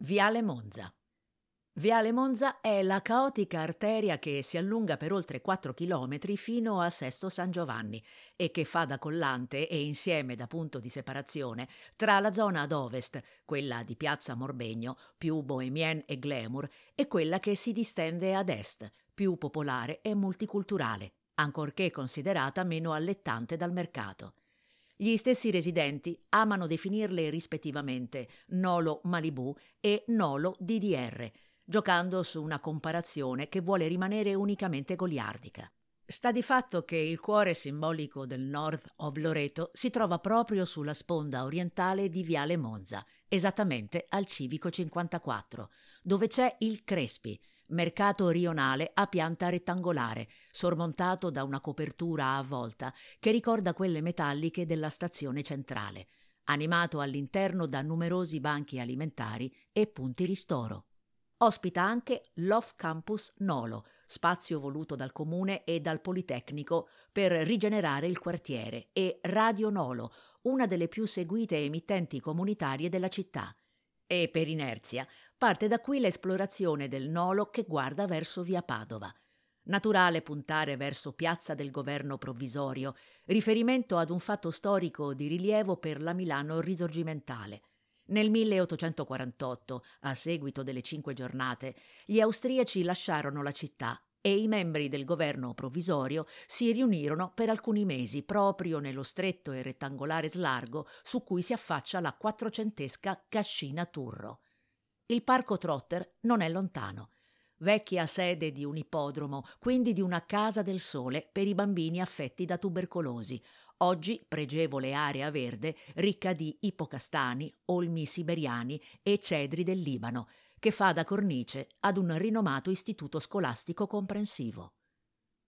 Viale Monza. Viale Monza è la caotica arteria che si allunga per oltre 4 km fino a Sesto San Giovanni e che fa da collante e insieme da punto di separazione tra la zona ad ovest, quella di Piazza Morbegno, più bohemienne e glamour, e quella che si distende ad est, più popolare e multiculturale, ancorché considerata meno allettante dal mercato. Gli stessi residenti amano definirle rispettivamente Nolo Malibu e Nolo DDR, giocando su una comparazione che vuole rimanere unicamente goliardica. Sta di fatto che il cuore simbolico del North of Loreto si trova proprio sulla sponda orientale di Viale Monza, esattamente al Civico 54, dove c'è il Crespi, mercato rionale a pianta rettangolare, sormontato da una copertura a volta che ricorda quelle metalliche della stazione centrale, animato all'interno da numerosi banchi alimentari e punti ristoro. Ospita anche l'Off Campus Nolo, spazio voluto dal comune e dal Politecnico per rigenerare il quartiere, e Radio Nolo, una delle più seguite emittenti comunitarie della città. E per inerzia parte da qui l'esplorazione del Nolo che guarda verso via Padova. Naturale puntare verso Piazza del Governo Provvisorio, riferimento ad un fatto storico di rilievo per la Milano risorgimentale. Nel 1848, a seguito delle cinque giornate, gli austriaci lasciarono la città e i membri del governo provvisorio si riunirono per alcuni mesi proprio nello stretto e rettangolare slargo su cui si affaccia la quattrocentesca Cascina Turro. Il parco Trotter non è lontano. Vecchia sede di un ippodromo, quindi di una casa del sole per i bambini affetti da tubercolosi, oggi pregevole area verde ricca di ipocastani, olmi siberiani e cedri del Libano, che fa da cornice ad un rinomato istituto scolastico comprensivo.